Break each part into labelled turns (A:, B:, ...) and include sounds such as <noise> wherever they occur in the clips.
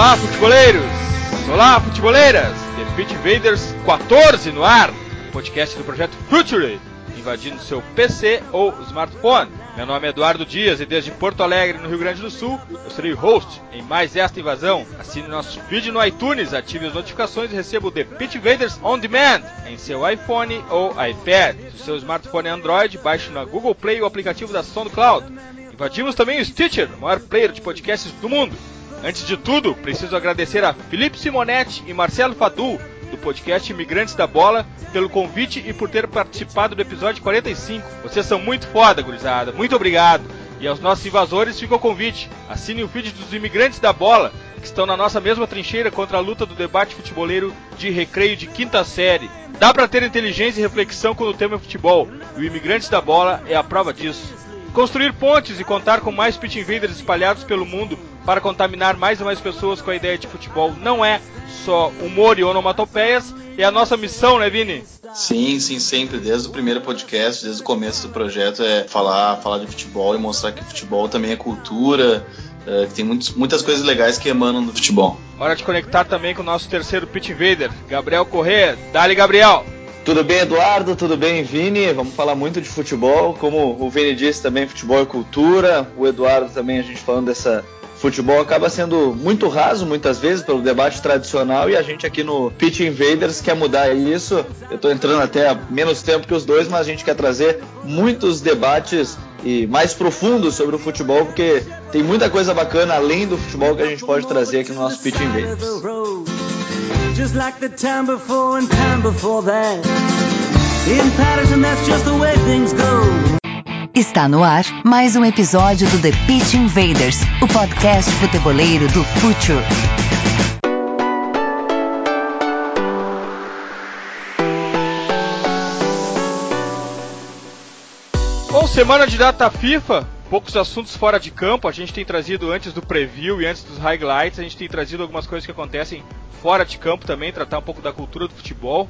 A: Olá, futeboleiros! Olá, futeboleiras! The Pit Invaders 14 no ar, podcast do projeto Future, invadindo seu PC ou smartphone. Meu nome é Eduardo Dias e desde Porto Alegre, no Rio Grande do Sul, eu serei o host em mais esta invasão. Assine nosso feed no iTunes, ative as notificações e receba o The Pit Invaders On Demand em seu iPhone ou iPad. Se o seu smartphone é Android, baixe na Google Play o aplicativo da SoundCloud. Invadimos também o Stitcher, o maior player de podcasts do mundo. Antes de tudo, preciso agradecer a Felipe Simonetti e Marcelo Fadu, do podcast Imigrantes da Bola, pelo convite e por ter participado do episódio 45. Vocês são muito foda, gurizada. Muito obrigado. E aos nossos invasores fica o convite. Assine o vídeo dos Imigrantes da Bola, que estão na nossa mesma trincheira contra a luta do debate futeboleiro de recreio de quinta série. Dá para ter inteligência e reflexão quando o tema é futebol, e o Imigrantes da Bola é a prova disso. Construir pontes e contar com mais pit invaders espalhados pelo mundo para contaminar mais e mais pessoas com a ideia de futebol não é só humor e onomatopeias, é a nossa missão, né, Vini?
B: Sim, sim, sempre. Desde o primeiro podcast, desde o começo do projeto, é falar, falar de futebol e mostrar que futebol também é cultura, é, que tem muitos, muitas coisas legais que emanam do futebol.
A: Hora de conectar também com o nosso terceiro pit invader, Gabriel Corrêa. Dale, Gabriel!
C: Tudo bem, Eduardo? Tudo bem, Vini? Vamos falar muito de futebol. Como o Vini disse também, futebol é cultura. O Eduardo também, a gente falando dessa futebol acaba sendo muito raso muitas vezes pelo debate tradicional e a gente aqui no Pitch Invaders quer mudar isso. Eu estou entrando até há menos tempo que os dois, mas a gente quer trazer muitos debates e mais profundos sobre o futebol, porque tem muita coisa bacana além do futebol que a gente pode trazer aqui no nosso Pitch Invaders. Just like the time before and time before that. In
D: Patterson, that's just the way things go. Está no ar mais um episódio do The Pitch Invaders, o podcast futeboleiro do Future.
A: Bom, semana de data FIFA, poucos assuntos fora de campo. A gente tem trazido antes do preview e antes dos highlights, a gente tem trazido algumas coisas que acontecem fora de campo também, tratar um pouco da cultura do futebol.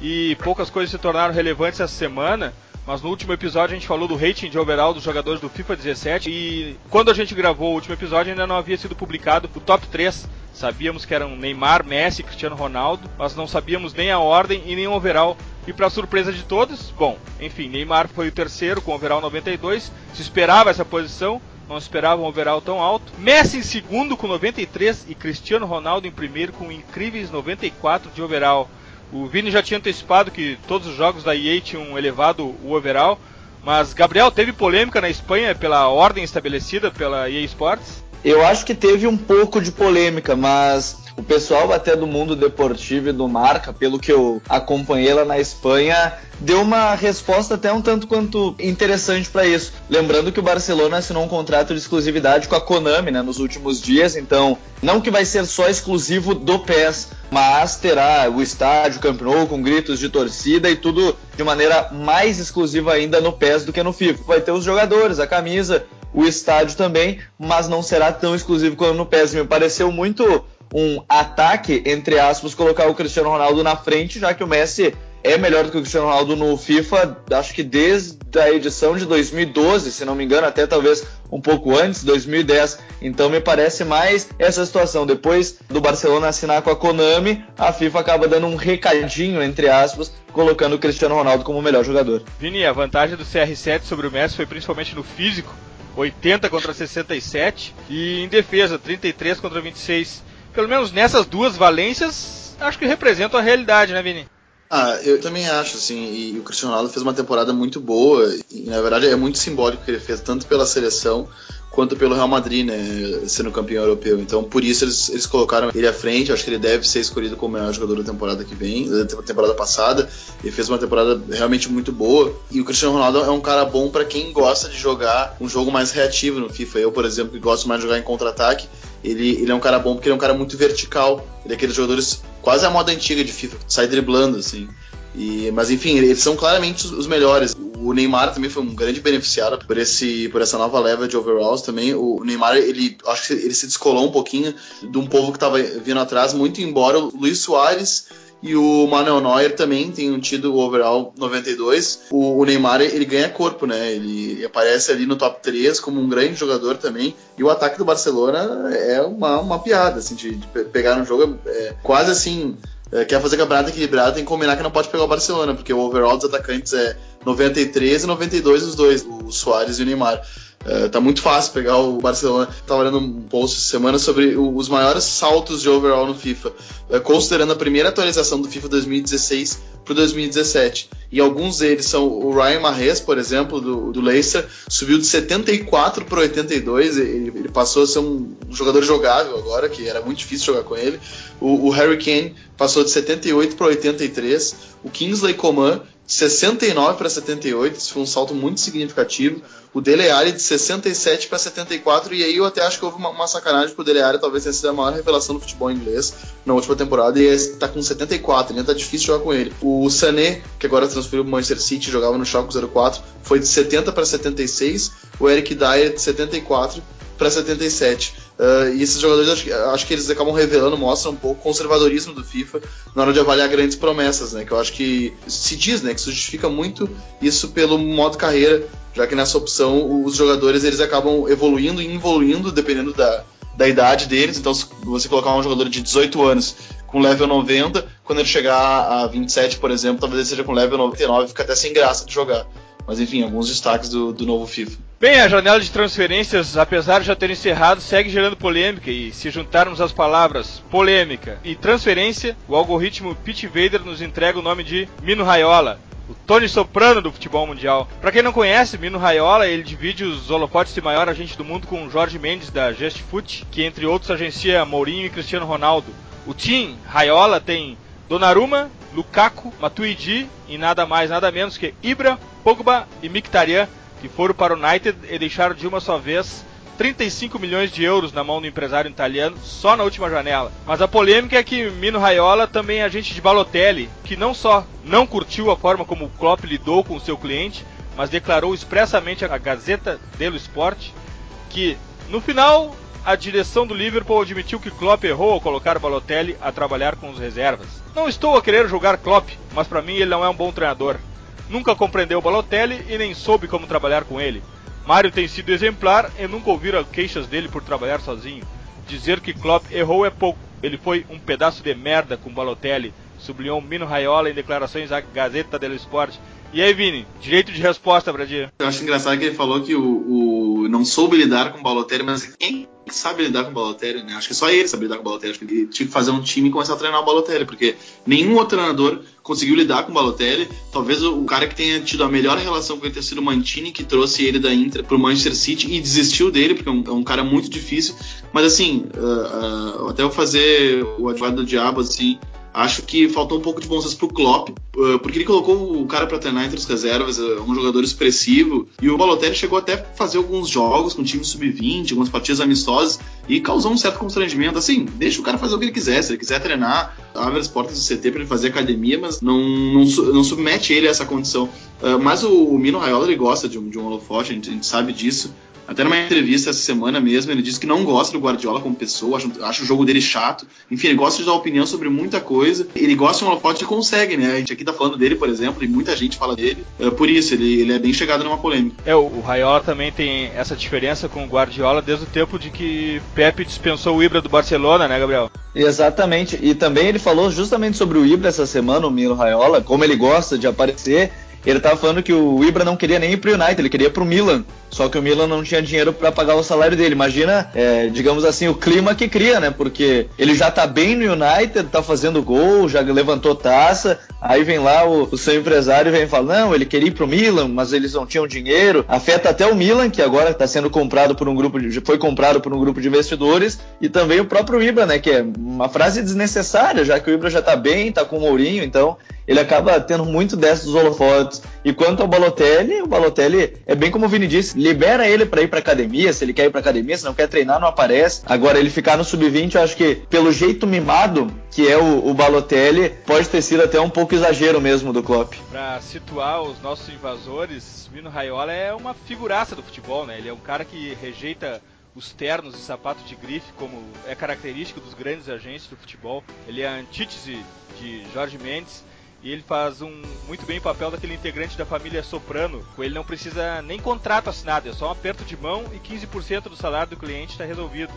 A: E poucas coisas se tornaram relevantes essa semana. Mas no último episódio a gente falou do rating de overall dos jogadores do FIFA 17 e quando a gente gravou o último episódio ainda não havia sido publicado o top 3. Sabíamos que eram Neymar, Messi Cristiano Ronaldo, mas não sabíamos nem a ordem e nem o overall. E para surpresa de todos, bom, enfim, Neymar foi o terceiro com overall 92, se esperava essa posição, não esperava um overall tão alto. Messi em segundo com 93 e Cristiano Ronaldo em primeiro com incríveis 94 de overall. O Vini já tinha antecipado que todos os jogos da EA tinham elevado o overall, mas Gabriel teve polêmica na Espanha pela ordem estabelecida pela EA Sports?
C: Eu acho que teve um pouco de polêmica, mas o pessoal até do mundo deportivo e do marca, pelo que eu acompanhei lá na Espanha, deu uma resposta até um tanto quanto interessante para isso. Lembrando que o Barcelona assinou um contrato de exclusividade com a Konami né, nos últimos dias, então não que vai ser só exclusivo do PES, mas terá o estádio Camp Nou com gritos de torcida e tudo de maneira mais exclusiva ainda no PES do que no FIFA. Vai ter os jogadores, a camisa, o estádio também, mas não será tão exclusivo quanto no PES. Me pareceu muito um ataque, entre aspas, colocar o Cristiano Ronaldo na frente, já que o Messi é melhor do que o Cristiano Ronaldo no FIFA, acho que desde a edição de 2012, se não me engano, até talvez um pouco antes, 2010. Então me parece mais essa situação. Depois do Barcelona assinar com a Konami, a FIFA acaba dando um recadinho, entre aspas, colocando o Cristiano Ronaldo como o melhor jogador.
A: Vini, a vantagem do CR7 sobre o Messi foi principalmente no físico, 80 contra 67, e em defesa, 33 contra 26 pelo menos nessas duas valências, acho que representam a realidade, né, Vini?
B: Ah, eu também acho, assim, e o Cristiano Ronaldo fez uma temporada muito boa, e na verdade é muito simbólico o que ele fez, tanto pela seleção quanto pelo Real Madrid, né, sendo campeão europeu. Então, por isso eles, eles colocaram ele à frente. Acho que ele deve ser escolhido como melhor jogador da temporada que vem, da temporada passada. Ele fez uma temporada realmente muito boa. E o Cristiano Ronaldo é um cara bom para quem gosta de jogar um jogo mais reativo no FIFA. Eu, por exemplo, que gosto mais de jogar em contra-ataque, ele, ele é um cara bom porque ele é um cara muito vertical. Ele é aqueles jogadores quase a moda antiga de FIFA, sai driblando, assim. E, mas enfim, eles são claramente os melhores. O Neymar também foi um grande beneficiário por, esse, por essa nova leva de overalls também. O Neymar, ele acho que ele se descolou um pouquinho de um povo que estava vindo atrás, muito embora o Luiz Soares e o Manuel Neuer também tem tido o overall 92. O, o, Neymar ele ganha corpo, né? Ele, aparece ali no top 3 como um grande jogador também. E o ataque do Barcelona é uma, uma piada, assim, de, de pegar um jogo é, quase assim. É, quer fazer campeonato equilibrado, tem que combinar que não pode pegar o Barcelona, porque o overall dos atacantes é 93 e 92 os dois, o Soares e o Neymar. Uh, tá muito fácil pegar o Barcelona. Tava lendo um post essa semana sobre os maiores saltos de overall no FIFA, uh, considerando a primeira atualização do FIFA 2016 para 2017. E alguns deles são o Ryan Mahrez, por exemplo, do, do Leicester, subiu de 74 para 82. Ele, ele, passou a ser um, jogador jogável agora, que era muito difícil jogar com ele. O, o Harry Kane passou de 78 para 83. O Kingsley Coman 69 para 78, isso foi um salto muito significativo. O Dele Alli de 67 para 74, e aí eu até acho que houve uma, uma sacanagem, porque o Dele Alli talvez tenha sido a maior revelação do futebol inglês na última temporada, e está com 74, ainda tá difícil jogar com ele. O Sané, que agora transferiu para o Manchester City, jogava no Schalke 04, foi de 70 para 76. O Eric Dyer de 74 para 77. Uh, e esses jogadores, acho, acho, que eles acabam revelando, mostram um pouco o conservadorismo do FIFA na hora de avaliar grandes promessas, né? Que eu acho que se diz, né? Que isso justifica muito isso pelo modo carreira, já que nessa opção os jogadores eles acabam evoluindo e evoluindo dependendo da, da idade deles. Então, se você colocar um jogador de 18 anos com level 90, quando ele chegar a 27, por exemplo, talvez ele seja com level 99 e fica até sem graça de jogar. Mas enfim, alguns destaques do, do novo FIFA.
A: Bem, a janela de transferências, apesar de já ter encerrado, segue gerando polêmica e se juntarmos as palavras polêmica e transferência, o algoritmo Pit Vader nos entrega o nome de Mino Raiola, o Tony Soprano do futebol mundial. Para quem não conhece, Mino Raiola, ele divide os holofotes de maior agente do mundo com o Jorge Mendes da Just Foot, que entre outros agencia Mourinho e Cristiano Ronaldo. O Team Raiola tem Donnarumma, Lukaku, Matuidi e nada mais, nada menos que Ibra, Pogba e Mkhitaryan, que foram para o United e deixaram de uma só vez 35 milhões de euros na mão do empresário italiano só na última janela. Mas a polêmica é que Mino Raiola também é agente de Balotelli, que não só não curtiu a forma como o Klopp lidou com o seu cliente, mas declarou expressamente à Gazeta dello Sport que no final a direção do Liverpool admitiu que Klopp errou ao colocar Balotelli a trabalhar com os reservas. Não estou a querer julgar Klopp, mas para mim ele não é um bom treinador. Nunca compreendeu Balotelli e nem soube como trabalhar com ele. Mário tem sido exemplar e nunca ouviram queixas dele por trabalhar sozinho. Dizer que Klopp errou é pouco. Ele foi um pedaço de merda com Balotelli, sublinhou Mino Raiola em declarações à Gazeta dello Sport. E aí, Vini, direito de resposta, Bradir.
B: Eu acho engraçado que ele falou que o, o não soube lidar com o Balotelli, mas quem sabe lidar com o Balotelli, né? Acho que só ele sabe lidar com o Balotelli. Acho que ele tinha que fazer um time e começar a treinar o Balotelli, porque nenhum outro treinador conseguiu lidar com o Balotelli. Talvez o, o cara que tenha tido a melhor relação com ele tenha sido o Mantini, que trouxe ele da Inter pro Manchester City e desistiu dele, porque é um, é um cara muito difícil. Mas assim, uh, uh, até vou fazer o advogado do diabo, assim, Acho que faltou um pouco de bom senso pro Klopp, eh, porque ele colocou o cara para treinar entre as reservas, eh, um jogador expressivo, e o Balotelli chegou até a fazer alguns jogos com time sub-20, algumas partidas amistosas, e causou um certo constrangimento. Assim, deixa o cara fazer o que ele quiser, se ele quiser treinar, abre as portas do CT para ele fazer academia, mas não, não, não, submete ele a essa condição. Uh, mas o, o Mino Raiola, ele gosta de um, de um holofote, a gente, a gente sabe disso. Até numa entrevista essa semana mesmo, ele disse que não gosta do Guardiola como pessoa, acha, acha o jogo dele chato. Enfim, ele gosta de dar opinião sobre muita coisa. Ele gosta de um holofote e consegue, né? A gente aqui tá falando dele, por exemplo, e muita gente fala dele. É, por isso, ele, ele é bem chegado numa polêmica.
A: É, o, o Raiola também tem essa diferença com o Guardiola desde o tempo de que Pepe dispensou o Ibra do Barcelona, né, Gabriel?
C: Exatamente. E também ele falou justamente sobre o Ibra essa semana, o Milo Raiola, como ele gosta de aparecer ele tava falando que o Ibra não queria nem ir pro United, ele queria pro Milan. Só que o Milan não tinha dinheiro para pagar o salário dele. Imagina, é, digamos assim, o clima que cria, né? Porque ele já tá bem no United, tá fazendo gol, já levantou taça. Aí vem lá o, o seu empresário e vem falar: não, ele queria ir pro Milan, mas eles não tinham dinheiro. Afeta até o Milan, que agora está sendo comprado por um grupo de, foi comprado por um grupo de investidores, e também o próprio Ibra, né? Que é uma frase desnecessária, já que o Ibra já tá bem, tá com o Mourinho, então ele acaba tendo muito desses holofotes. E quanto ao Balotelli, o Balotelli é bem como o Vini disse, libera ele para ir para academia, se ele quer ir para academia, se não quer treinar, não aparece. Agora ele ficar no sub-20, eu acho que pelo jeito mimado que é o, o, Balotelli, pode ter sido até um pouco exagero mesmo do Klopp.
A: Para situar os nossos invasores, Mino Raiola é uma figuraça do futebol, né? Ele é um cara que rejeita os ternos e sapatos de grife, como é característico dos grandes agentes do futebol. Ele é a antítese de Jorge Mendes e ele faz um muito bem o papel daquele integrante da família Soprano. Ele não precisa nem contrato assinado, é só um aperto de mão e 15% do salário do cliente está resolvido.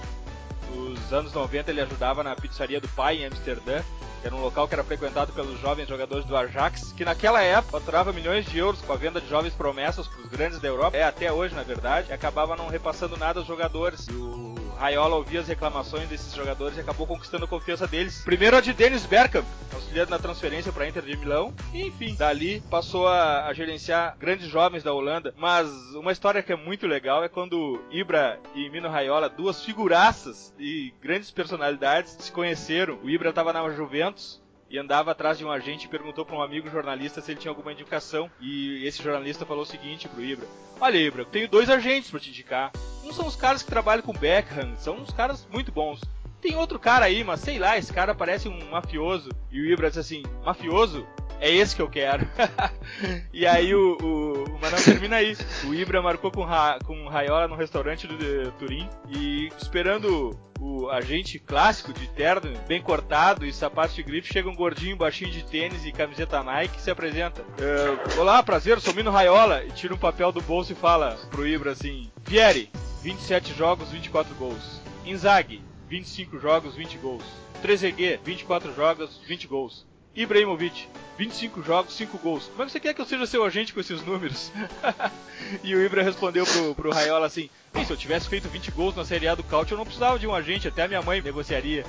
A: Nos anos 90 ele ajudava na pizzaria do pai em Amsterdã, que era um local que era frequentado pelos jovens jogadores do Ajax, que naquela época faturava milhões de euros com a venda de jovens promessas para os grandes da Europa, é até hoje na verdade, e acabava não repassando nada aos jogadores. E o Raiola ouvia as reclamações desses jogadores e acabou conquistando a confiança deles. Primeiro a de Dennis Bergkamp, auxiliando na transferência para Inter de Milão, e enfim, dali passou a, a, gerenciar grandes jovens da Holanda. Mas uma história que é muito legal é quando Ibra e Mino Raiola, duas figuraças e grandes personalidades, se conheceram. O Ibra estava na Juventus e andava atrás de um agente e perguntou para um amigo jornalista se ele tinha alguma indicação. E esse jornalista falou o seguinte pro Ibra: Olha, Ibra, eu tenho dois agentes para te indicar. Um são os caras que trabalham com Beckham, são uns caras muito bons. Tem outro cara aí, mas sei lá, esse cara parece um mafioso. E o Ibra disse assim: Mafioso? É esse que eu quero. <laughs> e aí o, o, termina aí. O Ibra marcou com, Ra, com Raiola no restaurante do de Turim e esperando o agente clássico de terno, bem cortado e sapato de grife, chega um gordinho baixinho de tênis e camiseta Nike e se apresenta. Uh, Olá, prazer, sou Mino Raiola e tira um papel do bolso e fala pro Ibra assim: Vieri, 27 jogos, 24 gols. Inzaghi, 25 jogos, 20 gols. Trezeguet, 24 jogos, 20 gols. Ibrahimovic, 25 jogos, 5 gols. Como é que você quer que eu seja seu agente com esses números? <laughs> e o Ibra respondeu pro, pro Raiola assim: se eu tivesse feito 20 gols na Série A do Caute, eu não precisava de um agente, até a minha mãe negociaria.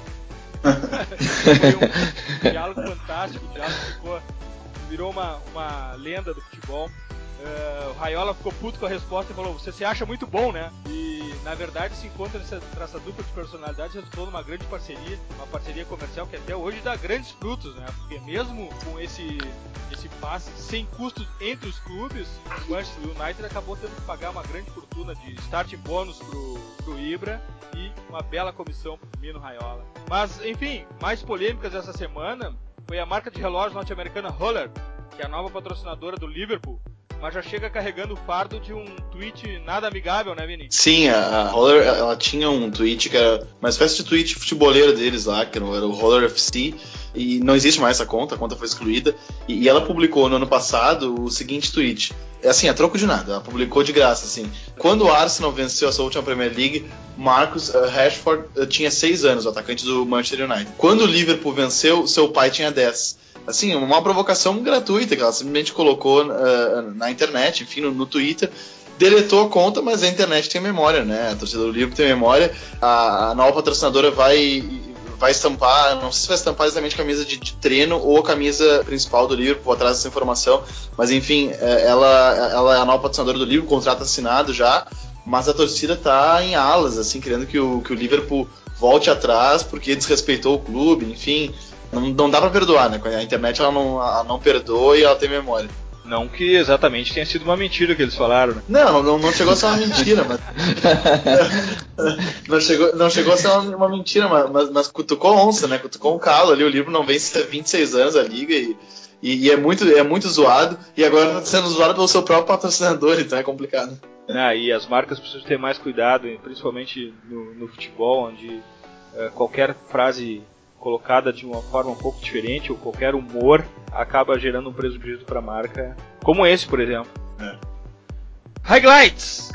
A: <laughs> Foi um diálogo fantástico, o diálogo ficou, virou uma, uma lenda do futebol. Uh, o Raiola ficou puto com a resposta e falou: Você se acha muito bom, né? E na verdade se encontra nessa, nessa dupla de personalidades resultou numa grande parceria, uma parceria comercial que até hoje dá grandes frutos, né? Porque mesmo com esse, esse passe sem custos entre os clubes, o Manchester United acabou tendo que pagar uma grande fortuna de start bônus pro, pro Ibra e uma bela comissão pro Mino Raiola. Mas enfim, mais polêmicas essa semana foi a marca de relógio norte-americana Roller, que é a nova patrocinadora do Liverpool mas já chega carregando o fardo de um tweet nada amigável, né, Vini?
B: Sim, a, Roller ela tinha um tweet que era uma espécie de tweet futeboleiro deles lá, que era o Roller FC, e não existe mais essa conta, a conta foi excluída. E, e, ela publicou no ano passado o seguinte tweet. É assim, é troco de nada, ela publicou de graça, assim. Quando o Arsenal venceu a sua última Premier League, Marcus uh, Rashford uh, tinha 6 anos, o atacante do Manchester United. Quando o Liverpool venceu, seu pai tinha 10 assim, uma provocação gratuita que ela simplesmente colocou uh, na internet, enfim, no, no, Twitter. Deletou a conta, mas a internet tem memória, né? A torcida do Liverpool tem memória. A, a nova patrocinadora vai vai estampar, não sei se vai estampar exatamente a camisa de, de, treino ou a camisa principal do Liverpool atrás dessa informação, mas enfim, é, ela, ela é a nova patrocinadora do Liverpool, contrato assinado já, mas a torcida tá em alas, assim, querendo que o, que o Liverpool volte atrás porque desrespeitou o clube, enfim, não, não dá pra perdoar, né? A internet ela não, ela não perdoa e ela tem memória.
A: Não que exatamente tenha sido uma mentira que eles falaram, né?
B: Não, não, não chegou a ser uma mentira, mas. <laughs> não, chegou, não chegou a ser uma, uma mentira, mas, mas, mas, cutucou onça, né? Cutucou um calo ali. O livro não vence há 26 anos a liga e, e, e, é, muito, é muito zoado. E agora tá sendo zoado pelo seu próprio patrocinador, então é complicado.
A: Ah, e as marcas precisam ter mais cuidado, principalmente no, no futebol, onde uh, qualquer frase colocada de uma forma um pouco diferente, ou qualquer humor, acaba gerando um prejuízo para a marca, como esse, por exemplo. É. Highlights!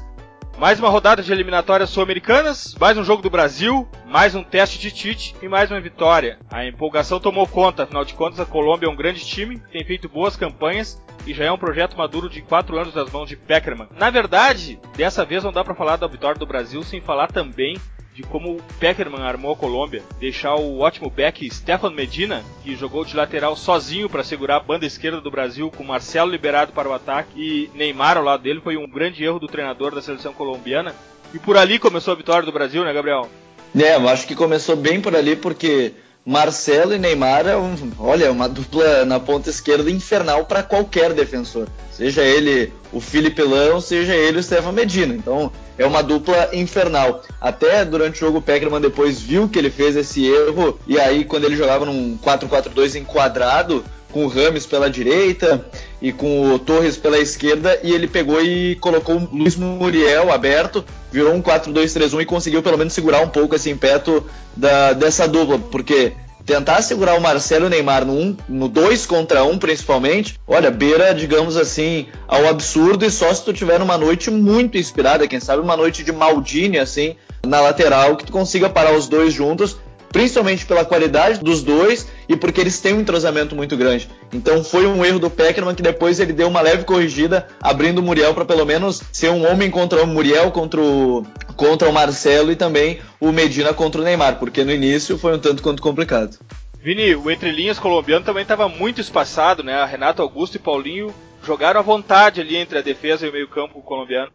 A: Mais uma rodada de eliminatórias sul-americanas, mais um jogo do Brasil, mais um teste de Tite e mais uma vitória. A empolgação tomou conta, afinal de contas a Colômbia é um grande time, tem feito boas campanhas e já é um projeto maduro de 4 anos nas mãos de Peckerman. Na verdade, dessa vez não dá para falar da vitória do Brasil sem falar também de como o Peckerman armou a Colômbia, deixar o ótimo back Stefan Medina, que jogou de lateral sozinho para segurar a banda esquerda do Brasil, com Marcelo liberado para o ataque e Neymar ao lado dele, foi um grande erro do treinador da seleção colombiana. E por ali começou a vitória do Brasil, né, Gabriel?
C: É, eu acho que começou bem por ali porque Marcelo e Neymar é um, olha, uma dupla na ponta esquerda infernal para qualquer defensor. Seja ele o Filipelão, seja ele o Stefan Medina. Então é uma dupla infernal. Até durante o jogo o Peckerman depois viu que ele fez esse erro e aí quando ele jogava num 4-4-2 enquadrado, com o Rames pela direita e com o Torres pela esquerda e ele pegou e colocou o Luiz Muriel aberto, virou um 4-2-3-1 e conseguiu pelo menos segurar um pouco esse impeto da, dessa dupla, porque tentar segurar o Marcelo e o Neymar no 2 no dois contra 1 um, principalmente, olha, beira, digamos assim, ao absurdo. E só se tu tiver uma noite muito inspirada, quem sabe uma noite de Maldini, assim, na lateral, que tu consiga parar os dois juntos, principalmente pela qualidade dos dois e porque eles têm um entrosamento muito grande. Então foi um erro do Peckerman que depois ele deu uma leve corrigida, abrindo o Muriel para pelo menos ser um homem contra o Muriel, contra o, contra o Marcelo e também o Medina contra o Neymar, porque no início foi um tanto quanto complicado.
A: Vini, o entre linhas colombiano também estava muito espaçado, né? Renato Augusto e Paulinho jogaram à vontade ali entre a defesa e o meio-campo colombiano.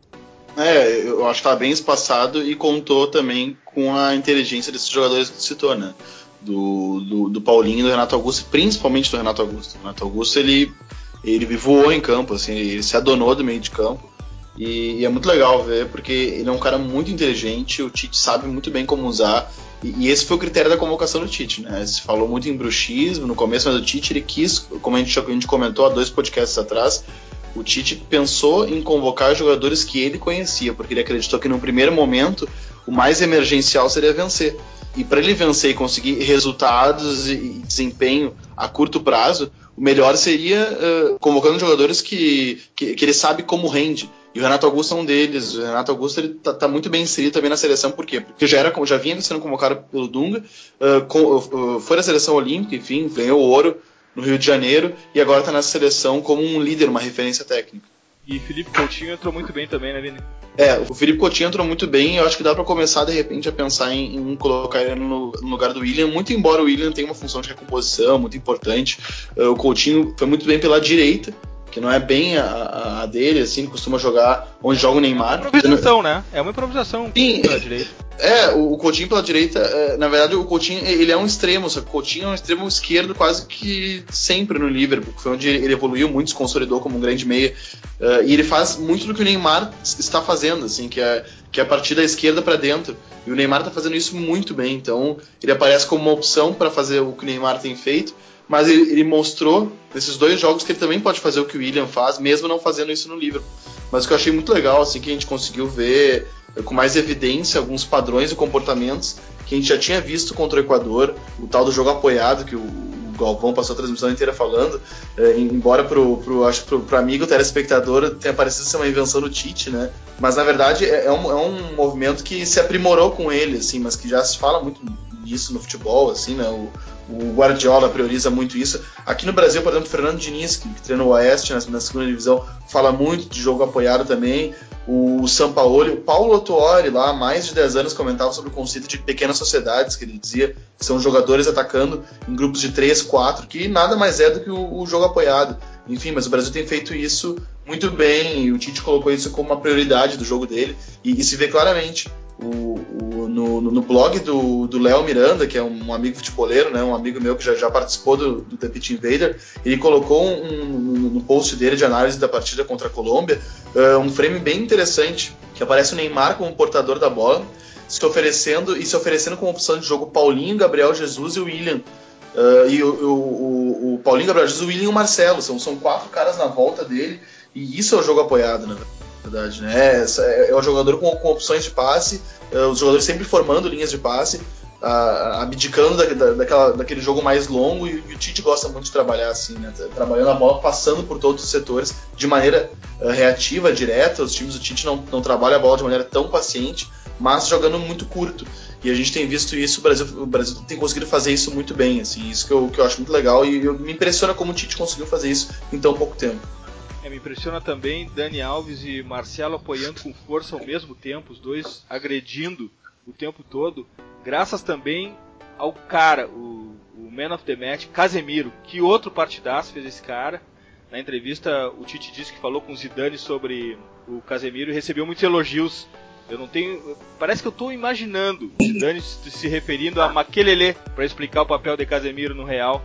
B: É, eu acho que estava bem espaçado e contou também com a inteligência desses jogadores que citou, né? Do, do, do Paulinho e do Renato Augusto, principalmente do Renato Augusto. O Renato Augusto ele, ele voou em campo, assim, ele se adonou do meio de campo. E, e, é muito legal ver, porque ele é um cara muito inteligente, o Tite sabe muito bem como usar. E, e, esse foi o critério da convocação do Tite, né? Se falou muito em bruxismo no começo, mas o Tite ele quis, como a gente, a gente comentou há dois podcasts atrás, o Tite pensou em convocar jogadores que ele conhecia, porque ele acreditou que no primeiro momento o mais emergencial seria vencer. E para ele vencer e conseguir resultados e desempenho a curto prazo, o melhor seria uh, convocando jogadores que, que, que, ele sabe como rende. E o Renato Augusto é um deles. O Renato Augusto ele tá, tá muito bem inserido também na seleção, por quê? Porque já, era, já vinha sendo convocado pelo Dunga, uh, com, uh, foi na seleção olímpica, enfim, ganhou ouro no Rio de Janeiro e agora está na seleção como um líder, uma referência técnica.
A: E Felipe Coutinho entrou muito bem também, né, Vini?
B: É, o Felipe Coutinho entrou muito bem. Eu acho que dá para começar de repente a pensar em, em colocar ele no, no, lugar do William. Muito embora o William tenha uma função de recomposição muito importante, uh, o Coutinho foi muito bem pela direita, que não é bem a, a dele, assim, costuma jogar onde joga o Neymar.
A: É uma improvisação, né? É uma improvisação
B: Sim, pela direita. É, o, Coutinho pela direita, é, na verdade o Coutinho ele é um extremo, só que o Coutinho é um extremo esquerdo quase que sempre no Liverpool, foi onde ele evoluiu muito, se consolidou como um grande meia, uh, e ele faz muito do que o Neymar está fazendo, assim, que é, que é partir da esquerda para dentro, e o Neymar está fazendo isso muito bem, então ele aparece como uma opção para fazer o que o Neymar tem feito, mas ele, ele, mostrou nesses dois jogos que ele também pode fazer o que o William faz, mesmo não fazendo isso no Liverpool. Mas o que eu achei muito legal, assim, que a gente conseguiu ver com mais evidência alguns padrões e comportamentos que a gente já tinha visto contra o Equador, o tal do jogo apoiado que o, o Galvão passou a transmissão inteira falando, é, embora pro, pro, acho pro, pro amigo telespectador tenha parecido ser uma invenção do Tite, né? Mas na verdade é, é, um, é um movimento que se aprimorou com ele, assim, mas que já se fala muito nisso no futebol, assim, né? O, o Guardiola prioriza muito isso. Aqui no Brasil, por exemplo, o Fernando Diniz, que, que treina o Oeste na, na, segunda divisão, fala muito de jogo apoiado também. O Sampaoli, o Paulo Tuori, lá há mais de 10 anos, comentava sobre o conceito de pequenas sociedades, que ele dizia que são jogadores atacando em grupos de 3, 4, que nada mais é do que o, o jogo apoiado. Enfim, mas o Brasil tem feito isso muito bem, e o Tite colocou isso como uma prioridade do jogo dele, e, e se vê claramente o, o, no, no, blog do Léo Miranda, que é um amigo futeboleiro, né, um amigo meu que já, já participou do, do The Pitch Invader, ele colocou um, um, no post dele de análise da partida contra a Colômbia uh, um frame bem interessante, que aparece o Neymar como portador da bola, se oferecendo e se oferecendo como opção de jogo Paulinho, Gabriel Jesus e o William. Uh, e o, o, o, Paulinho, Gabriel Jesus, o William e o Marcelo, são, são quatro caras na volta dele, e isso é o jogo apoiado, né? Verdade, né? É, é, é um jogador com, com opções de passe, é, os jogadores sempre formando linhas de passe, abdicando da, da, daquela, daquele jogo mais longo e, e, o Tite gosta muito de trabalhar assim, né? Trabalhando a bola, passando por todos os setores de maneira uh, reativa, direta. Os times do Tite não, não trabalham a bola de maneira tão paciente, mas jogando muito curto. E a gente tem visto isso, o Brasil, o Brasil tem conseguido fazer isso muito bem, assim, isso que eu, que eu acho muito legal e eu, me impressiona como o Tite conseguiu fazer isso em tão pouco tempo.
A: É, me impressiona também Dani Alves e Marcelo apoiando com força ao mesmo tempo, os dois agredindo o tempo todo, graças também ao cara, o, o Man of the Match, Casemiro, que outro partidaço fez esse cara. Na entrevista, o Tite disse que falou com o Zidane sobre o Casemiro e recebeu muitos elogios. Eu não tenho. Parece que eu estou imaginando o Zidane se referindo a Maquelele para explicar o papel de Casemiro no Real,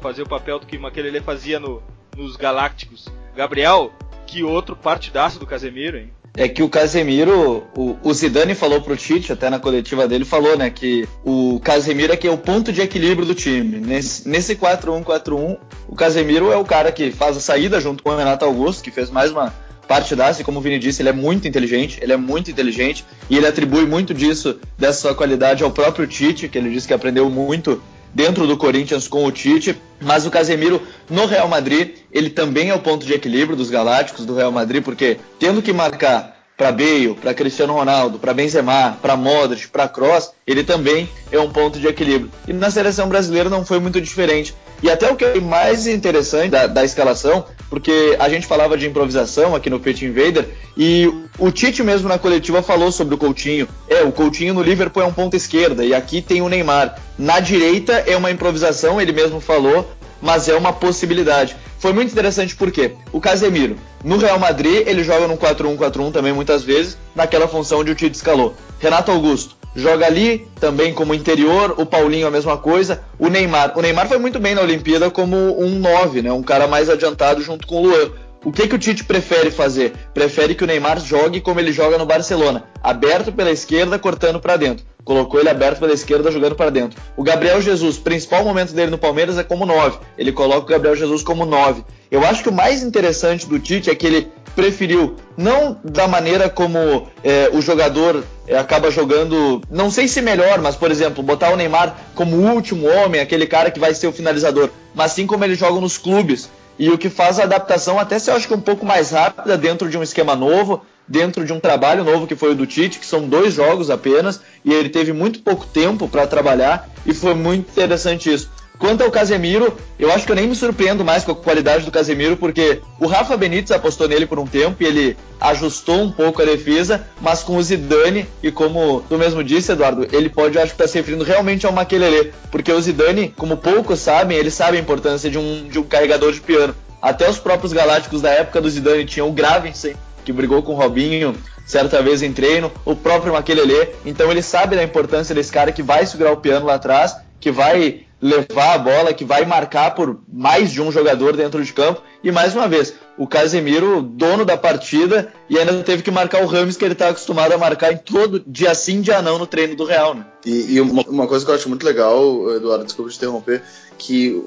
A: fazer o papel do que Maquelele fazia no, nos Galácticos. Gabriel, que outro partidaço do Casemiro, hein?
C: é que o Casemiro, o, o Zidane falou pro Tite, até na coletiva dele, falou, né, que o Casemiro é que é o ponto de equilíbrio do time. Nesse, nesse 4-1-4-1, o Casemiro é o cara que faz a saída junto com o Renato Augusto, que fez mais uma partidaça, e como o Vini disse, ele é muito inteligente, ele é muito inteligente, e ele atribui muito disso, dessa sua qualidade ao próprio Tite, que ele disse que aprendeu muito dentro do Corinthians com o Tite, mas o Casemiro no Real Madrid, ele também é o ponto de equilíbrio dos galácticos do Real Madrid, porque tendo que marcar para Bale, para Cristiano Ronaldo, para Benzema, para Modric, para Kroos, ele também é um ponto de equilíbrio. E na seleção brasileira não foi muito diferente. E até o que é mais interessante da, da escalação, porque a gente falava de improvisação aqui no Pit Invader, e o Tite mesmo na coletiva falou sobre o Coutinho. É, o Coutinho no Liverpool é um ponto esquerda, e aqui tem o Neymar. Na direita é uma improvisação, ele mesmo falou, mas é uma possibilidade. Foi muito interessante porque o Casemiro, no Real Madrid, ele joga no 4-1-4-1 também muitas vezes, naquela função onde o Tite escalou. Renato Augusto joga ali também como interior, o Paulinho a mesma coisa, o Neymar. O Neymar foi muito bem na Olimpíada como um 9, né, um cara mais adiantado junto com o Luan. O que, que o Tite prefere fazer? Prefere que o Neymar jogue como ele joga no Barcelona, aberto pela esquerda, cortando para dentro colocou ele aberto pela esquerda jogando para dentro. O Gabriel Jesus, principal momento dele no Palmeiras é como 9. Ele coloca o Gabriel Jesus como 9. Eu acho que o mais interessante do Tite é que ele preferiu, não da maneira como é, o jogador é, acaba jogando, não sei se melhor, mas por exemplo, botar o Neymar como último homem, aquele cara que vai ser o finalizador, mas sim como ele joga nos clubes. E o que faz a adaptação até se eu acho que um pouco mais rápida dentro de um esquema novo, dentro de um trabalho novo que foi o do Tite, que são dois jogos apenas, e ele teve muito pouco tempo para trabalhar, e foi muito interessante isso. Quanto ao Casemiro, eu acho que eu nem me surpreendo mais com a qualidade do Casemiro, porque o Rafa Benítez apostou nele por um tempo e ele ajustou um pouco a defesa, mas com o Zidane, e como tu mesmo disse, Eduardo, ele pode, eu acho que está se referindo realmente ao Maquelele, porque o Zidane, como poucos sabem, ele sabe a importância de um, de um carregador de piano. Até os próprios galácticos da época do Zidane tinham o Gravensen, que brigou com o Robinho certa vez em treino, o próprio Maquelele. Então ele sabe da importância desse cara que vai segurar o piano lá atrás, que vai levar a bola, que vai marcar por mais de um jogador dentro de campo. E mais uma vez, o Casemiro, dono da partida, e ainda teve que marcar o Rames, que ele está acostumado a marcar em todo dia sim, dia não no treino do Real. Né?
B: E, e uma, uma, coisa que eu acho muito legal, Eduardo, desculpa te interromper, que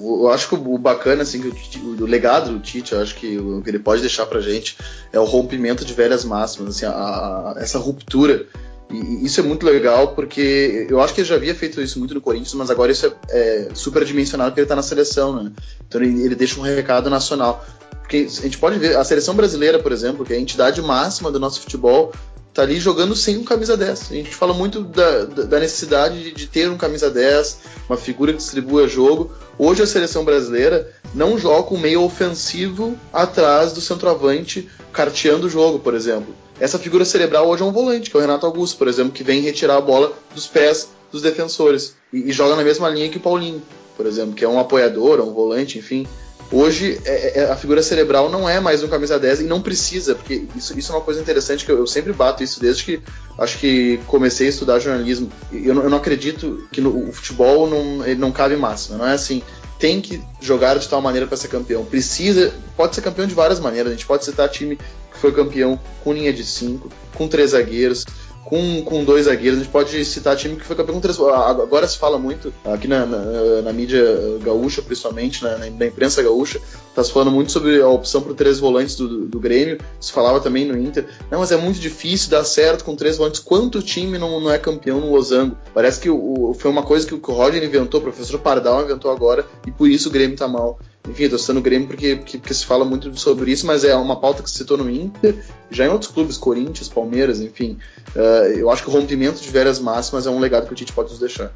B: eu acho que o bacana, assim, que o, o legado do Tite, eu acho que o que ele pode deixar pra gente é o rompimento de velhas máximas, assim, a, a, essa ruptura e isso é muito legal porque eu acho que ele já havia feito isso muito no Corinthians, mas agora isso é, é superdimensionado porque ele está na seleção, né? Então ele, ele, deixa um recado nacional. Porque a gente pode ver, a seleção brasileira, por exemplo, que é a entidade máxima do nosso futebol, tá ali jogando sem um camisa 10. A gente fala muito da, da necessidade de, de, ter um camisa 10, uma figura que distribua jogo. Hoje a seleção brasileira não joga um meio ofensivo atrás do centroavante carteando o jogo, por exemplo. Essa figura cerebral hoje é um volante, que é o Renato Augusto, por exemplo, que vem retirar a bola dos pés dos defensores e, e joga na mesma linha que o Paulinho, por exemplo, que é um apoiador, um volante, enfim. Hoje é, é, a figura cerebral não é mais um camisa 10 e não precisa, porque isso, isso é uma coisa interessante que eu, eu, sempre bato isso desde que acho que comecei a estudar jornalismo. Eu, eu não acredito que no, o futebol não, não cabe máxima, não é assim tem que jogar de tal maneira para ser campeão. Precisa, pode ser campeão de várias maneiras. A gente pode citar time que foi campeão com linha de 5, com três zagueiros, com, com dois zagueiros. A gente pode citar time que foi campeão com três. Agora se fala muito, aqui na, na, na mídia gaúcha, principalmente, na, na, imprensa gaúcha, está se falando muito sobre a opção por três volantes do, do Grêmio. Se falava também no Inter. Não, mas é muito difícil dar certo com três volantes. Quanto time não, não é campeão no Losango? Parece que o, foi uma coisa que o, Roger inventou, o professor Pardal inventou agora, e por isso o Grêmio está mal. Enfim, tô citando o Grêmio porque, porque, porque, se fala muito sobre isso, mas é uma pauta que se citou no Inter, já em outros clubes, Corinthians, Palmeiras, enfim. Uh, eu acho que o rompimento de velhas máximas é um legado que o Tite pode nos deixar.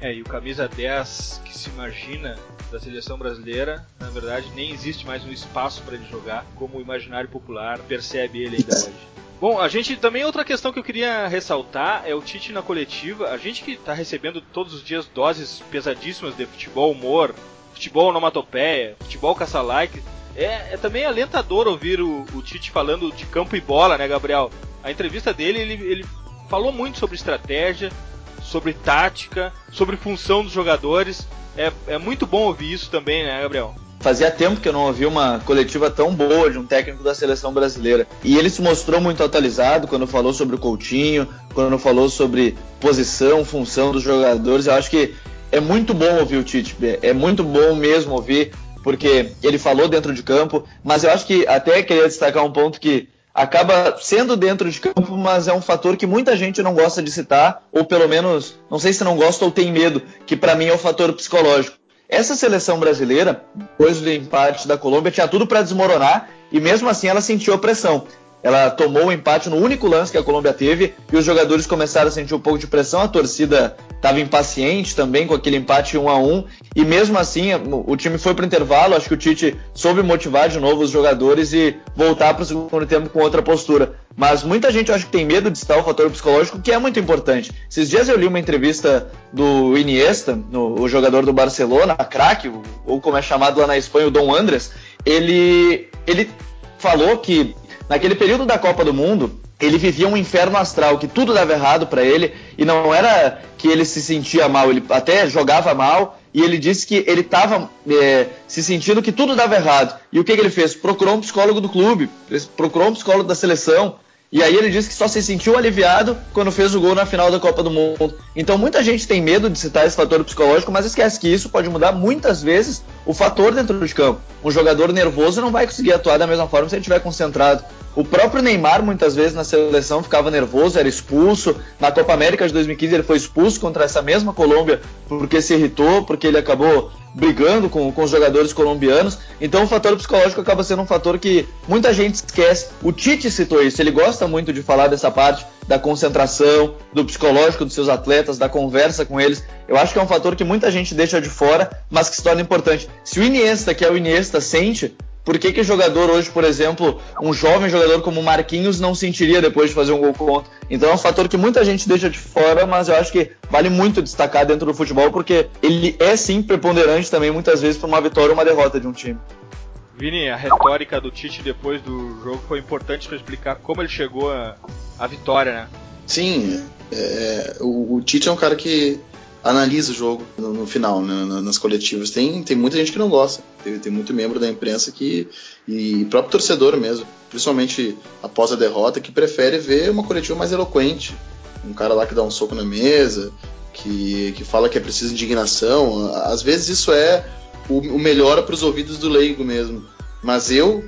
A: É, e o camisa 10 que se imagina da seleção brasileira, na verdade, nem existe mais um espaço para ele jogar, como o imaginário popular percebe ele ainda <laughs> hoje. Bom, a gente também outra questão que eu queria ressaltar é o Tite na coletiva. A gente que está recebendo todos os dias doses pesadíssimas de futebol, humor, futebol onomatopeia, futebol caça-like. É, é, também alentador ouvir o, o, Tite falando de campo e bola, né, Gabriel? A entrevista dele, ele, ele falou muito sobre estratégia, sobre tática, sobre função dos jogadores. É, é muito bom ouvir isso também, né, Gabriel?
C: Fazia tempo que eu não ouvi uma coletiva tão boa de um técnico da seleção brasileira. E ele se mostrou muito atualizado quando falou sobre o Coutinho, quando falou sobre posição, função dos jogadores. Eu acho que é muito bom ouvir o Tite, é muito bom mesmo ouvir, porque ele falou dentro de campo, mas eu acho que até queria destacar um ponto que acaba sendo dentro de campo, mas é um fator que muita gente não gosta de citar, ou pelo menos, não sei se não gosta ou tem medo, que para mim é o fator psicológico. Essa seleção brasileira, depois do empate da Colômbia, tinha tudo para desmoronar e mesmo assim ela sentiu a pressão. Ela tomou o empate no único lance que a Colômbia teve e os jogadores começaram a sentir um pouco de pressão. A torcida estava impaciente também com aquele empate 1 a 1 e mesmo assim o time foi para o intervalo. Acho que o Tite soube motivar de novo os jogadores e voltar para o segundo tempo com outra postura. Mas muita gente acho que tem medo de estar o fator psicológico, que é muito importante. Esses dias eu li uma entrevista do Iniesta, no, o jogador do Barcelona, craque, ou como é chamado lá na Espanha, o Dom Andres. Ele, ele falou que naquele período da Copa do Mundo, ele vivia um inferno astral, que tudo dava errado para ele, e não era que ele se sentia mal, ele até jogava mal, e ele disse que ele estava é, se sentindo que tudo dava errado. E o que, que ele fez? Procurou um psicólogo do clube, procurou um psicólogo da seleção, e aí ele disse que só se sentiu aliviado quando fez o gol na final da Copa do Mundo. Então muita gente tem medo de citar esse fator psicológico, mas esquece que isso pode mudar muitas vezes o fator dentro de campo. Um jogador nervoso não vai conseguir atuar da mesma forma se ele estiver concentrado. O próprio Neymar, muitas vezes na seleção, ficava nervoso, era expulso. Na Copa América de 2015, ele foi expulso contra essa mesma Colômbia porque se irritou, porque ele acabou brigando com, com os jogadores colombianos. Então, o fator psicológico acaba sendo um fator que muita gente esquece. O Tite citou isso, ele gosta muito de falar dessa parte da concentração, do psicológico dos seus atletas, da conversa com eles. Eu acho que é um fator que muita gente deixa de fora, mas que se torna importante. Se o Iniesta, que é o Iniesta, sente, por que, que jogador hoje, por exemplo, um jovem jogador como o Marquinhos não sentiria depois de fazer um gol contra? Então é um fator que muita gente deixa de fora, mas eu acho que vale muito destacar dentro do futebol, porque ele é sim preponderante também muitas vezes para uma vitória ou uma derrota de um time.
A: Vini, a retórica do Tite depois do jogo foi importante para explicar como ele chegou à vitória, né?
B: Sim, é, o, o Tite é um cara que analisa o jogo no, no final, né, nas coletivas. Tem, tem muita gente que não gosta, tem, tem muito membro da imprensa que e próprio torcedor mesmo, principalmente após a derrota, que prefere ver uma coletiva mais eloquente, um cara lá que dá um soco na mesa, que, que fala que é preciso indignação. Às vezes isso é o, o melhor para os ouvidos do leigo mesmo. Mas eu,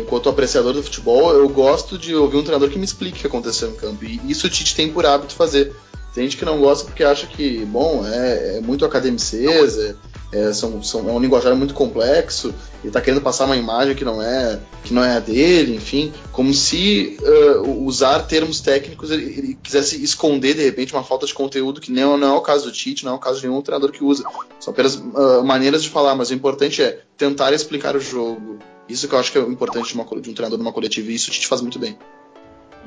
B: enquanto apreciador do futebol, eu gosto de ouvir um treinador que me explique o que aconteceu em campo. E isso o Tite tem por hábito fazer. Tem gente que não gosta porque acha que, bom, é, é muito academiceza, é, são, são, é um linguajar muito complexo e está querendo passar uma imagem que não é que não é a dele, enfim, como se uh, usar termos técnicos ele, ele, quisesse esconder de repente uma falta de conteúdo que não, não é o caso do Tite, não é o caso de nenhum treinador que usa. São apenas uh, maneiras de falar, mas o importante é tentar explicar o jogo. Isso que eu acho que é o importante de, uma, de um treinador numa coletiva e isso o Tite faz muito bem.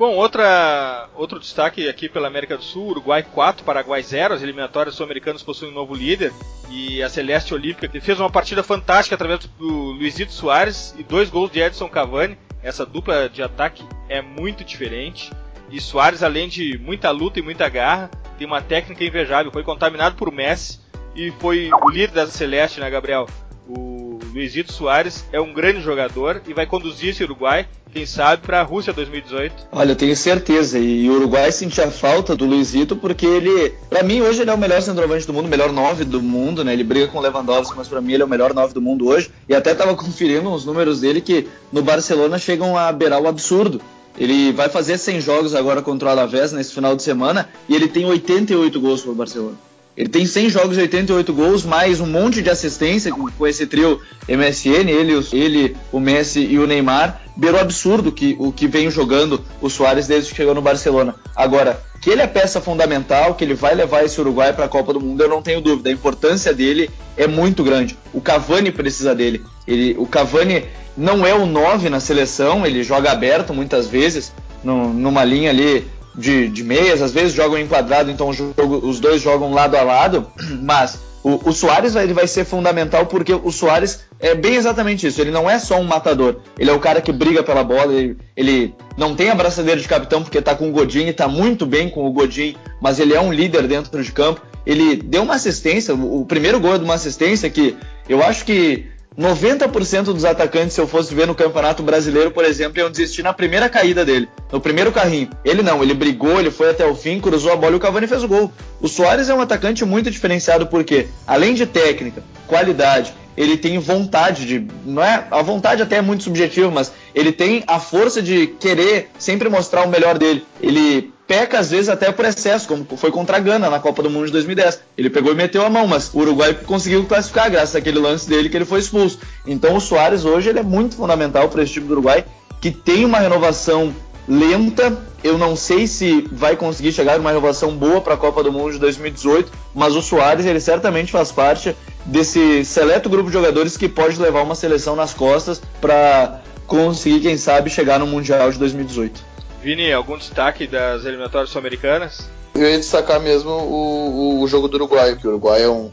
A: Bom, outra, outro destaque aqui pela América do Sul, Uruguai 4, Paraguai 0, as eliminatórias sul-americanas possuem um novo líder, e a Celeste Olímpica, fez uma partida fantástica através do Luizito Soares e dois gols de Edson Cavani, essa dupla de ataque é muito diferente, e Soares, além de muita luta e muita garra, tem uma técnica invejável, foi contaminado por Messi, e foi o líder da Celeste, né, Gabriel? O Luizito Soares é um grande jogador e vai conduzir esse Uruguai quem sabe, para a Rússia 2018.
C: Olha, eu tenho certeza. E o Uruguai sentia falta do Luizito porque ele, para mim, hoje ele é o melhor centroavante do mundo, o melhor nove do mundo, né? Ele briga com o Lewandowski, mas para mim ele é o melhor nove do mundo hoje. E até tava conferindo os números dele que no Barcelona chegam a beirar o absurdo. Ele vai fazer 100 jogos agora contra o Alavés nesse final de semana e ele tem 88 gols para o Barcelona. Ele tem 100 jogos e 88 gols, mais um monte de assistência com, esse trio MSN, ele, ele, o Messi e o Neymar. Beirou absurdo que, o que vem jogando o Soares desde que chegou no Barcelona. Agora, que ele é peça fundamental, que ele vai levar esse Uruguai para a Copa do Mundo, eu não tenho dúvida. A importância dele é muito grande. O Cavani precisa dele. Ele, o Cavani não é o 9 na seleção, ele joga aberto muitas vezes, no, numa linha ali de, de meias, às vezes jogam enquadrado, então jogo, os dois jogam lado a lado, <clears throat> mas o, o Soares vai, ele vai ser fundamental porque o Soares é bem exatamente isso. Ele não é só um matador, ele é o cara que briga pela bola, ele, ele não tem a braçadeira de capitão porque tá com o Godin e tá muito bem com o Godin, mas ele é um líder dentro de campo. Ele deu uma assistência, o, o primeiro gol é de uma assistência que eu acho que 90% dos atacantes, se eu fosse ver no Campeonato Brasileiro, por exemplo, iam desistir na primeira caída dele, no primeiro carrinho. Ele não, ele brigou, ele foi até o fim, cruzou a bola e o Cavani fez o gol. O Soares é um atacante muito diferenciado porque, além de técnica, qualidade, ele tem vontade de. Não é, a vontade até é muito subjetiva, mas ele tem a força de querer sempre mostrar o melhor dele. Ele peca às vezes até por excesso, como foi contra a Gana na Copa do Mundo de 2010. Ele pegou e meteu a mão, mas o Uruguai conseguiu classificar graças àquele lance dele que ele foi expulso. Então o Soares hoje ele é muito fundamental para esse time do Uruguai, que tem uma renovação lenta. Eu não sei se vai conseguir chegar numa renovação boa para a Copa do Mundo de 2018, mas o Soares ele certamente faz parte desse seleto grupo de jogadores que pode levar uma seleção nas costas para conseguir, quem sabe, chegar no Mundial de 2018.
A: Vini, algum destaque das eliminatórias sul-americanas?
B: Eu ia destacar mesmo o, o, o, jogo do Uruguai, que o Uruguai é, um,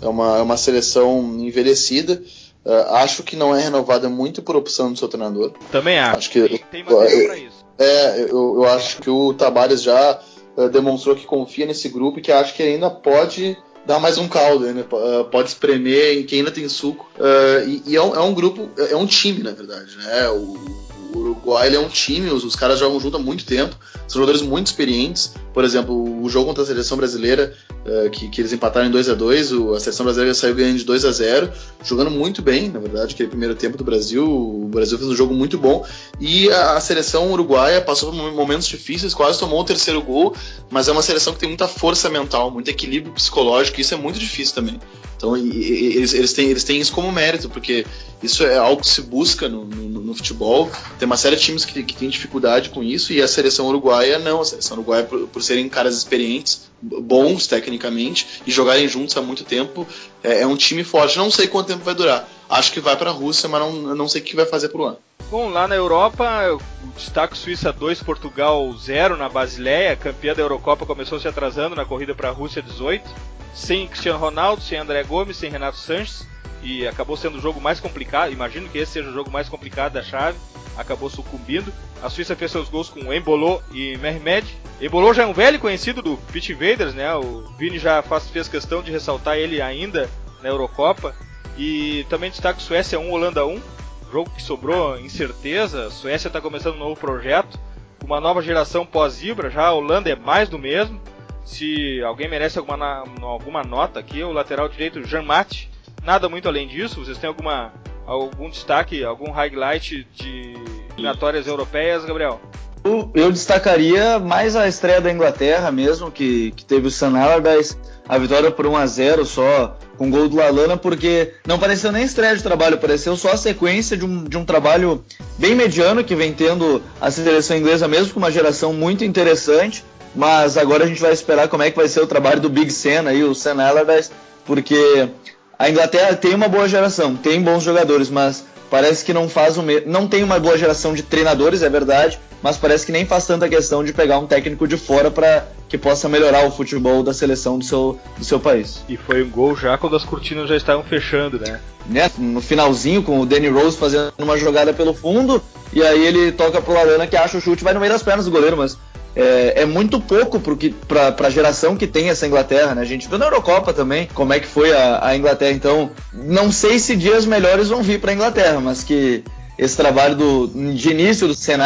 B: é, uma, é uma seleção envelhecida. Uh, acho que não é renovada muito por opção do seu treinador.
A: Também acho.
B: acho que,
A: tem material para isso.
B: É, eu, eu acho que o Tabares já uh, demonstrou que confia nesse grupo e que acho que ainda pode dar mais um caldo, né? pode espremer em quem ainda tem suco. Uh, e, e é, um, é, um, grupo, é um time, na verdade. Né? O, o Uruguai é um time, os, os, caras jogam junto há muito tempo, são jogadores muito experientes. Por exemplo, o jogo contra a seleção brasileira, uh, que, que, eles empataram em 2 a 2 a seleção brasileira saiu ganhando de 2 a 0 jogando muito bem, na verdade, aquele primeiro tempo do Brasil. O Brasil fez um jogo muito bom. E a, a seleção uruguaia passou por momentos difíceis, quase tomou o terceiro gol, mas é uma seleção que tem muita força mental, muito equilíbrio psicológico, e isso é muito difícil também. Então e, e, eles, eles, têm, eles têm isso como mérito, porque isso é algo que se busca no, no, no futebol. Tem uma série de times que, que tem dificuldade com isso, e a seleção uruguaia não. A seleção uruguaia, por, por serem caras experientes, bons tecnicamente, e jogarem juntos há muito tempo, é, é, um time forte. Não sei quanto tempo vai durar. Acho que vai para a Rússia, mas não, não sei o que vai fazer por lá.
A: Bom, lá na Europa, o destaque Suíça 2, Portugal 0 na Basileia. Campeã da Eurocopa começou se atrasando na corrida para a Rússia 18 sem Cristiano Ronaldo, sem André Gomes, sem Renato Sanches e acabou sendo o jogo mais complicado. Imagino que esse seja o jogo mais complicado da chave. Acabou sucumbindo. A Suíça fez seus gols com Embolo e Mehmed. Embolo já é um velho conhecido do Pit Invaders, né? O Vini já faz, fez questão de ressaltar ele ainda na Eurocopa. E também destaque Suécia 1, Holanda 1. Jogo que sobrou incerteza. A Suécia está começando um novo projeto. Uma nova geração pós-Ibra. Já a Holanda é mais do mesmo. Se alguém merece alguma, alguma nota aqui, o lateral direito Jean Mate. Nada muito além disso. Vocês têm alguma, algum destaque, algum highlight de eliminatórias europeias, Gabriel?
C: Eu destacaria mais a estreia da Inglaterra mesmo, que, que teve o Sam Allardyce, a vitória por 1 a 0 só, com gol do Lalana, porque não pareceu nem estreia de trabalho, pareceu só a sequência de um, de um trabalho bem mediano que vem tendo a seleção inglesa mesmo, com uma geração muito interessante. Mas agora a gente vai esperar como é que vai ser o trabalho do Big Sen aí, o Sam Allardyce, porque a Inglaterra tem uma boa geração, tem bons jogadores, mas parece que não faz o mesmo. Não tem uma boa geração de treinadores, é verdade, mas parece que nem faz tanta questão de pegar um técnico de fora para que possa melhorar o futebol da seleção do seu, do seu país.
A: E foi um gol já quando as cortinas já estavam fechando, né?
C: né? No finalzinho, com o Danny Rose fazendo uma jogada pelo fundo, e aí ele toca pro Lalana que acha o chute vai no meio das pernas do goleiro, mas é, é muito pouco para a geração que tem essa Inglaterra, né? A gente viu na Eurocopa também como é que foi a, a Inglaterra. Então, não sei se dias melhores vão vir para a Inglaterra, mas que esse trabalho do, de início do Sen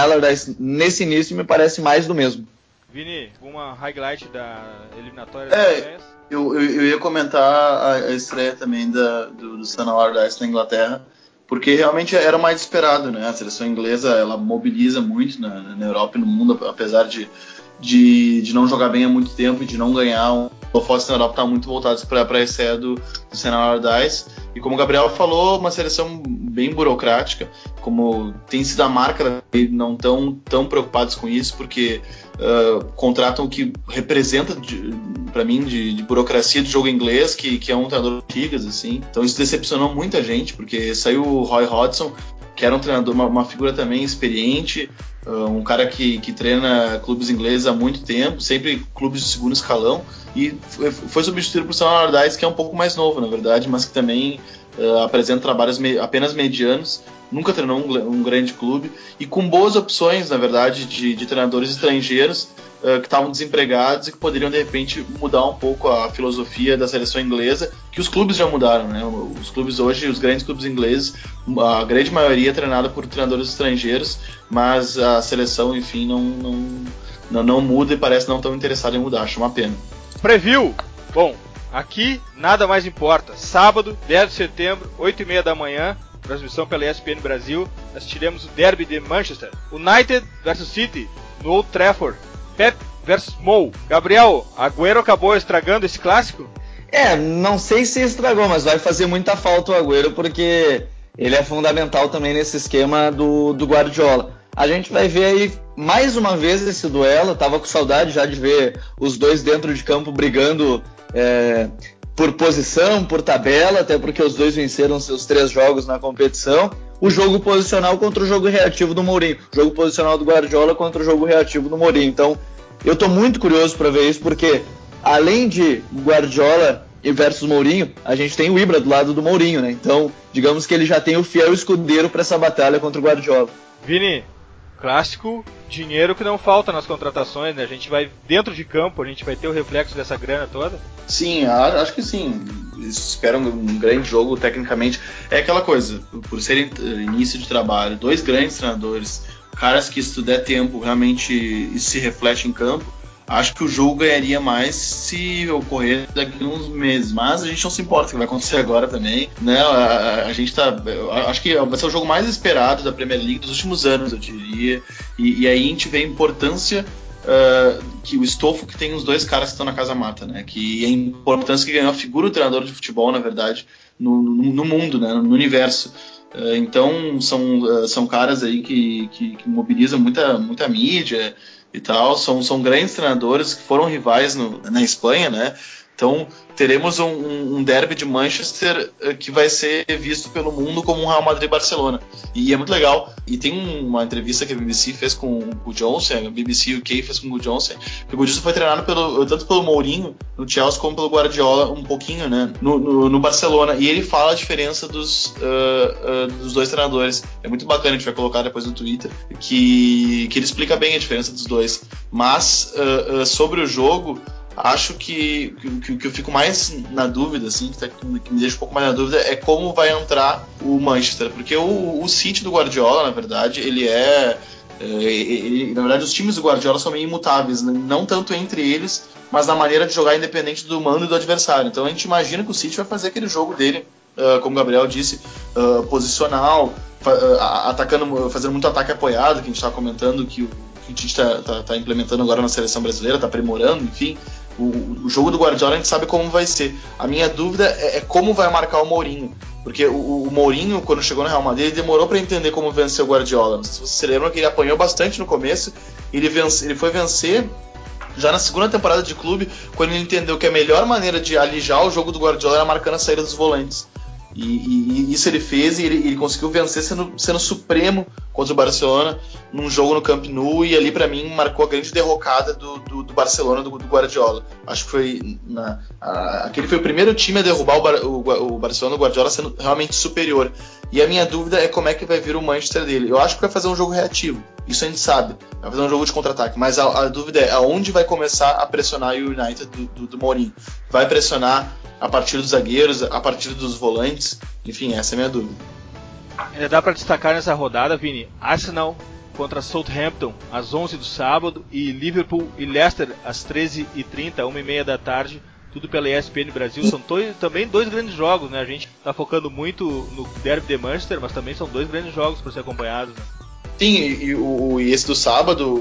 C: nesse início me parece mais do mesmo.
A: Vini, uma highlight da eliminatória
B: é, eu, eu, eu, ia comentar a, a estreia também da, do, do Sen Allardyce na Inglaterra porque realmente era mais esperado, né? A seleção inglesa ela mobiliza muito na, na Europa e no mundo, apesar de, de, de, não jogar bem há muito tempo e de não ganhar. Um, o Foster na Europa está muito voltado para a estreia do, do Senna. E como o Gabriel falou, uma seleção bem burocrática, como tem sido a marca, não tão, tão preocupados com isso, porque uh, contratam o que representa para mim de, de, burocracia do jogo inglês, que, que é um treinador de ligas, assim. Então isso decepcionou muita gente, porque saiu o Roy Hodgson, que era um treinador, uma, uma figura também experiente, uh, um cara que, que treina clubes ingleses há muito tempo, sempre clubes de segundo escalão, e foi, foi substituído por Sam Allardyce, que é um pouco mais novo, na verdade, mas que também uh, apresenta trabalhos me, apenas medianos, nunca treinou um, um, grande clube, e com boas opções, na verdade, de, de treinadores estrangeiros, uh, que estavam desempregados e que poderiam de repente mudar um pouco a filosofia da seleção inglesa, que os clubes já mudaram, né? Os clubes hoje, os grandes clubes ingleses, a grande maioria é treinada por treinadores estrangeiros, mas a seleção, enfim, não, não, não, não muda e parece não tão interessada em mudar. Acho uma pena.
A: Preview. Bom, aqui nada mais importa. Sábado, 10 de setembro, 8 e meia da manhã, transmissão pela ESPN Brasil, assistiremos o derby de Manchester. United versus City, no Old Trafford. Pep versus Mou. Gabriel, Agüero acabou estragando esse clássico?
C: É, não sei se estragou, mas vai fazer muita falta o Agüero porque ele é fundamental também nesse esquema do, do Guardiola. A gente vai ver aí mais uma vez esse duelo. Tava com saudade já de ver os dois dentro de campo brigando é, por posição, por tabela, até porque os dois venceram seus três jogos na competição. O jogo posicional contra o jogo reativo do Mourinho. O jogo posicional do Guardiola contra o jogo reativo do Mourinho. Então, eu estou muito curioso para ver isso, porque além de Guardiola e versus Mourinho, a gente tem o Ibra do lado do Mourinho, né? Então, digamos que ele já tem o fiel escudeiro para essa batalha contra o Guardiola.
A: Vini, clássico dinheiro que não falta nas contratações, né? A gente vai dentro de campo, a gente vai ter o reflexo dessa grana toda.
B: Sim, acho que sim. Espero um grande jogo tecnicamente. É aquela coisa, por ser início de trabalho, dois grandes treinadores, caras que se der tempo realmente se reflete em campo Acho que o jogo ganharia mais se ocorrer daqui a uns meses, mas a gente não se importa que vai acontecer <laughs> agora também, né? A, a gente tá, acho que vai ser o jogo mais esperado da Premier League dos últimos anos, eu diria. E, e aí a gente vê a importância uh, que o estofo que tem os dois caras que estão na casa mata, né? Que a importância que ganhou a figura do treinador de futebol, na verdade, no, no, no mundo, né? No universo. Uh, então são, uh, são caras aí que, que, que mobilizam muita, muita mídia e tal. São, são grandes treinadores que foram rivais no, na Espanha, né? Então teremos um, um, derby de Manchester eh, que vai ser visto pelo mundo como um Real Madrid Barcelona. E é muito legal. E tem uma entrevista que a BBC fez com o Johnson, a BBC UK fez com o Johnson, que o Johnson foi treinado pelo, tanto pelo Mourinho no Chelsea como pelo Guardiola um pouquinho, né, no, no, no Barcelona. E ele fala a diferença dos, uh, uh, dos dois treinadores. É muito bacana, a gente vai colocar depois no Twitter, que, que ele explica bem a diferença dos dois. Mas uh, sobre o jogo, acho que o que, que, eu fico mais na dúvida, assim, que, tá, que, me deixa um pouco mais na dúvida, é como vai entrar o Manchester. Porque o, o City do Guardiola, na verdade, ele é. é ele, na verdade, os times do Guardiola são meio imutáveis, né? não tanto entre eles, mas na maneira de jogar independente do mando e do adversário. Então a gente imagina que o City vai fazer aquele jogo dele, uh, como o Gabriel disse, uh, posicional, uh, atacando, fazendo muito ataque apoiado, que a gente estava comentando que o que a gente está tá, tá implementando agora na seleção brasileira, está aprimorando, enfim. O, o, jogo do Guardiola a gente sabe como vai ser. A minha dúvida é, é como vai marcar o Mourinho. Porque o, o, Mourinho, quando chegou no Real Madrid, ele demorou para entender como vencer o Guardiola. Não sei se vocês se lembram que ele apanhou bastante no começo. Ele, vence, ele foi vencer já na segunda temporada de clube, quando ele entendeu que a melhor maneira de alijar o jogo do Guardiola era marcando a saída dos volantes. E, e, isso ele fez e ele, ele, conseguiu vencer sendo, sendo supremo contra o Barcelona num jogo no Camp Nou e ali para mim marcou a grande derrocada do, do, do Barcelona do, do, Guardiola. Acho que foi na, a, aquele foi o primeiro time a derrubar o, Bar, o, o Barcelona, o Guardiola sendo realmente superior. E a minha dúvida é como é que vai vir o Manchester dele. Eu acho que vai fazer um jogo reativo. Isso a gente sabe. Vai fazer um jogo de contra-ataque. Mas a, a, dúvida é aonde vai começar a pressionar o United do, do, do Mourinho. Vai pressionar a partir dos zagueiros, a partir dos volantes? Enfim, essa é a minha dúvida.
A: Ainda dá para destacar nessa rodada, Vini, Arsenal contra Southampton às 11 do sábado e Liverpool e Leicester às 13h30, 1h30 da tarde, tudo pela ESPN Brasil. São dois, também dois grandes jogos, né? A gente está focando muito no Derby de Manchester, mas também são dois grandes jogos para ser acompanhados. Né?
B: Sim, e, o, e esse do sábado,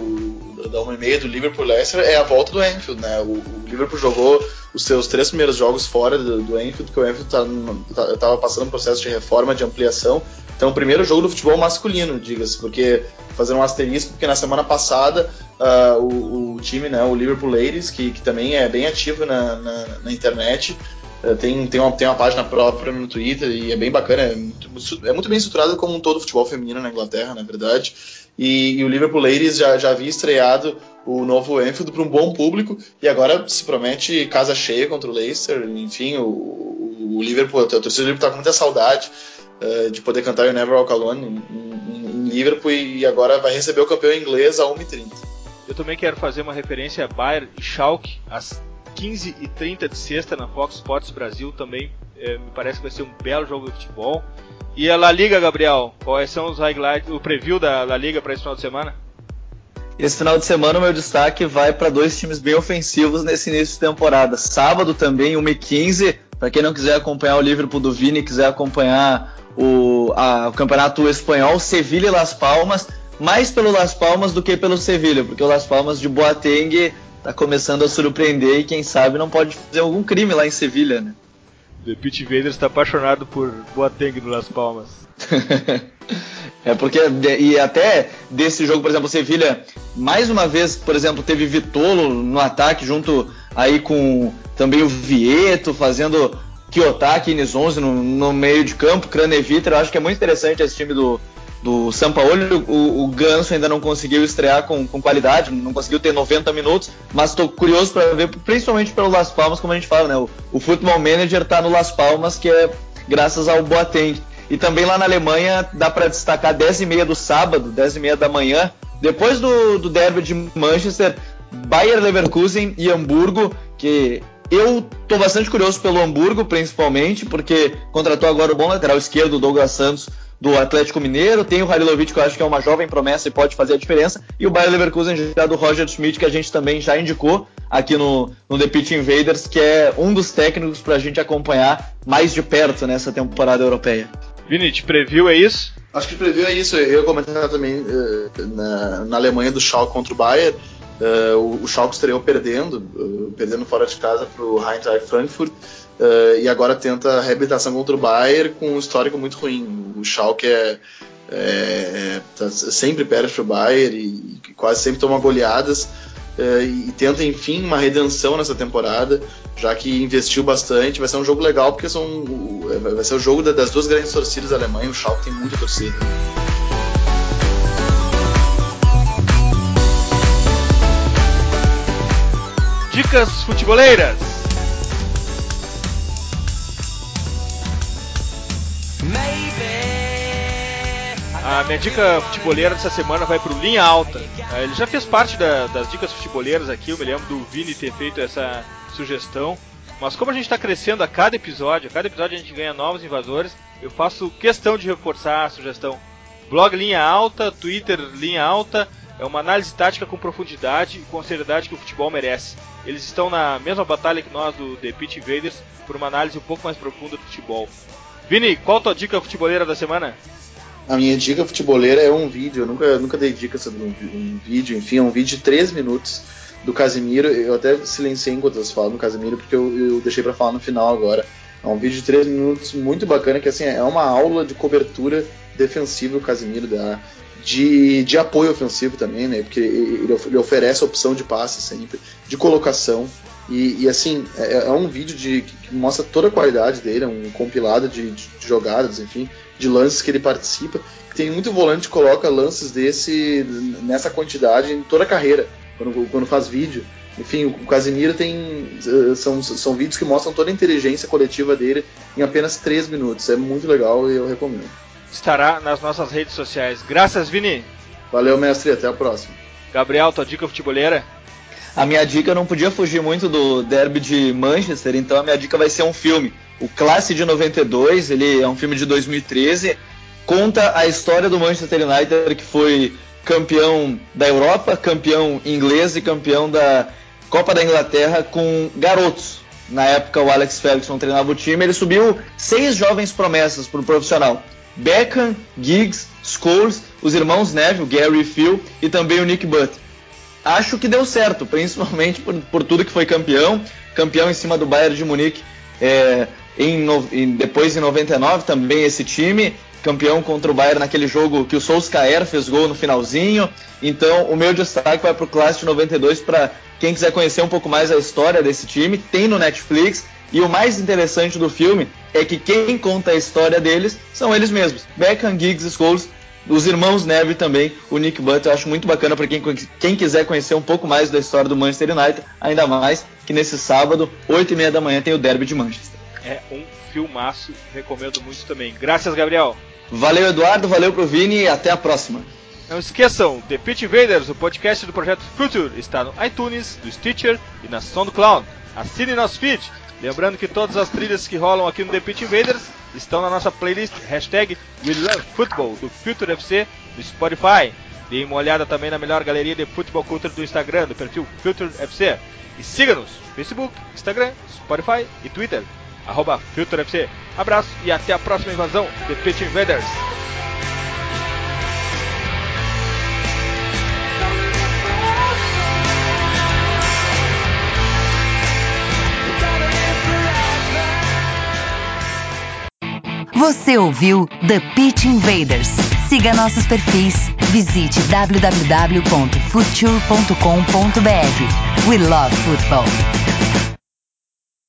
B: da 1h30 do Liverpool Leicester, é a volta do Anfield, né? O, o, Liverpool jogou os seus três primeiros jogos fora do, do Anfield, porque o Anfield estava tá, tá, passando um processo de reforma, de ampliação. Então, o primeiro jogo do futebol masculino, diga-se, porque fazer um asterisco, porque na semana passada uh, o, o, time, né, o Liverpool Ladies, que, que também é bem ativo na, na, na internet, tem, tem, uma, tem uma página própria no Twitter e é bem bacana, é muito, é muito bem estruturado como um todo futebol feminino na Inglaterra, na verdade. E, e, o Liverpool Ladies já, já havia estreado o novo Anfield para um bom público e agora se promete casa cheia contra o Leicester. Enfim, o, o Liverpool, o torcedor do Liverpool está com muita saudade uh, de poder cantar o Never Walk Alone em, em, em, Liverpool e agora vai receber o campeão inglês a 1h30.
A: Eu também quero fazer uma referência a Bayern e Schalke às 15h30 de sexta na Fox Sports Brasil também. É, me parece que vai ser um belo jogo de futebol. E a La Liga, Gabriel, quais são os highlights, o preview da La Liga para esse final de semana?
C: Esse final de semana o meu destaque vai para dois times bem ofensivos nesse início de temporada. Sábado também, 1h15, para quem não quiser acompanhar o Liverpool do Vini, quiser acompanhar o, a, o campeonato espanhol, Sevilha e Las Palmas, mais pelo Las Palmas do que pelo Sevilha, porque o Las Palmas de Boateng está começando a surpreender e quem sabe não pode fazer algum crime lá em Sevilha, né?
A: The Pit Vader está apaixonado por Boateng no Las Palmas. <laughs>
C: é porque e até desse jogo, por exemplo, Sevilha mais uma vez, por exemplo, teve Vitolo no ataque junto aí com também o Vieto fazendo Kiyotaki e 11 no, no, meio de campo, Craneviter, eu acho que é muito interessante esse time do, do Sampaoli. O, o Ganso ainda não conseguiu estrear com, com qualidade, não conseguiu ter 90 minutos, mas estou curioso para ver, principalmente pelo Las Palmas, como a gente fala, né? O, o Manager está no Las Palmas, que é graças ao Boateng. E também lá na Alemanha dá para destacar 10h30 do sábado, 10h30 da manhã, depois do, do derby de Manchester, Bayer Leverkusen e Hamburgo, que eu estou bastante curioso pelo Hamburgo, principalmente, porque contratou agora o bom lateral esquerdo, Douglas Santos, do Atlético Mineiro, tem o Halilovic, que eu acho que é uma jovem promessa e pode fazer a diferença, e o Bayer Leverkusen já do Roger Schmidt, que a gente também já indicou aqui no, no The Pitch Invaders, que é um dos técnicos para a gente acompanhar mais de perto nessa temporada europeia.
A: Vini, te previu é isso?
B: Acho que previu é isso. Eu ia comentar também uh, na, na, Alemanha do Schalke contra o Bayern. Uh, o, Schalke estreou perdendo, uh, perdendo fora de casa para o Eintracht Frankfurt. Uh, e agora tenta a reabilitação contra o Bayern com um histórico muito ruim. O Schalke é, é, é tá, sempre perde para o Bayern e, e, quase sempre toma goleadas uh, e tenta enfim uma redenção nessa temporada, já que investiu bastante. Vai ser um jogo legal porque são, vai ser o jogo das duas grandes torcidas da Alemanha. O Schalke tem muita torcida.
A: Dicas futeboleiras. A minha dica futeboleira dessa semana vai para o Linha Alta. É, ele já fez parte da, das dicas futeboleiras aqui, eu me lembro do Vini ter feito essa sugestão. Mas como a gente está crescendo a cada episódio, a cada episódio a gente ganha novos invasores, eu faço questão de reforçar a sugestão. Blog Linha Alta, Twitter Linha Alta, é uma análise tática com profundidade e com seriedade que o futebol merece. Eles estão na mesma batalha que nós do The Pitch Invaders por uma análise um pouco mais profunda do futebol. Vini, qual a tua dica futeboleira da semana?
B: A minha dica futeboleira é um vídeo, eu nunca, nunca dei dica sobre um, um vídeo, enfim, é um vídeo de 3 minutos do Casimiro. Eu até silenciei enquanto vocês falam do Casimiro, porque eu, eu deixei para falar no final agora. É um vídeo de 3 minutos muito bacana, que assim, é uma aula de cobertura defensiva o Casimiro dá. De, de apoio ofensivo também, né? Porque ele, ele oferece a opção de passe sempre, de colocação. E, e assim, é, é, um vídeo de, que mostra toda a qualidade dele, é um compilado de, de, de jogadas, enfim, de lances que ele participa. Tem muito volante que coloca lances desse nessa quantidade em toda a carreira, quando, quando faz vídeo. Enfim, o Casimiro tem. Eh, são, são vídeos que mostram toda a inteligência coletiva dele em apenas 3 minutos. É muito legal e eu recomendo.
A: Estará nas nossas redes sociais. Graças, Vini.
B: Valeu, mestre. Até a próxima.
A: Gabriel, tua dica futeboleira?
C: A minha dica não podia fugir muito do derby de Manchester, então a minha dica vai ser um filme. O Classe de 92, ele é um filme de 2013, conta a história do Manchester United que foi campeão da Europa, campeão inglês e campeão da Copa da Inglaterra com garotos. Na época o Alex Ferguson treinava o time, ele subiu seis jovens promessas para o profissional. Beckham, Giggs, Scholes, os irmãos Neville, Gary e Phil e também o Nick Butt. Acho que deu certo, <laughs> principalmente por, por tudo que foi campeão, campeão em cima do Bayern de Munique. É, em, depois em 99 também esse time, campeão contra o Bayern naquele jogo que o Solskjaer fez gol no finalzinho. Então o meu destaque vai para o Classe de 92 para quem quiser conhecer um pouco mais a história desse time, tem no Netflix. E o mais interessante do filme é que quem conta a história deles são eles mesmos. Beckham, Giggs Scholes, os irmãos Neville também, o Nick Butt, eu acho muito bacana para quem, quem quiser conhecer um pouco mais da história do Manchester United, ainda mais que nesse sábado, 8 e meia da manhã, tem o derby de Manchester
A: é um filmaço, recomendo muito também. Graças, Gabriel.
C: Valeu, Eduardo, valeu pro Vini e até a próxima.
A: Não esqueçam, The Pitch Invaders, o podcast do Projeto Future, está no iTunes, no Stitcher e na SoundCloud. Assine nosso feed. Lembrando que todas as trilhas que rolam aqui no The Pitch Invaders estão na nossa playlist hashtag WeLoveFootball do Future FC do Spotify. Deem uma olhada também na melhor galeria de futebol culture do Instagram, do perfil Future FC. E siga-nos no Facebook, Instagram, Spotify e Twitter, arroba Future FC. Abraço e até a próxima invasão The Pitch Invaders.
D: Você ouviu The Pitch Invaders. Siga nossos perfis. Visite www.future.com.br. We love football.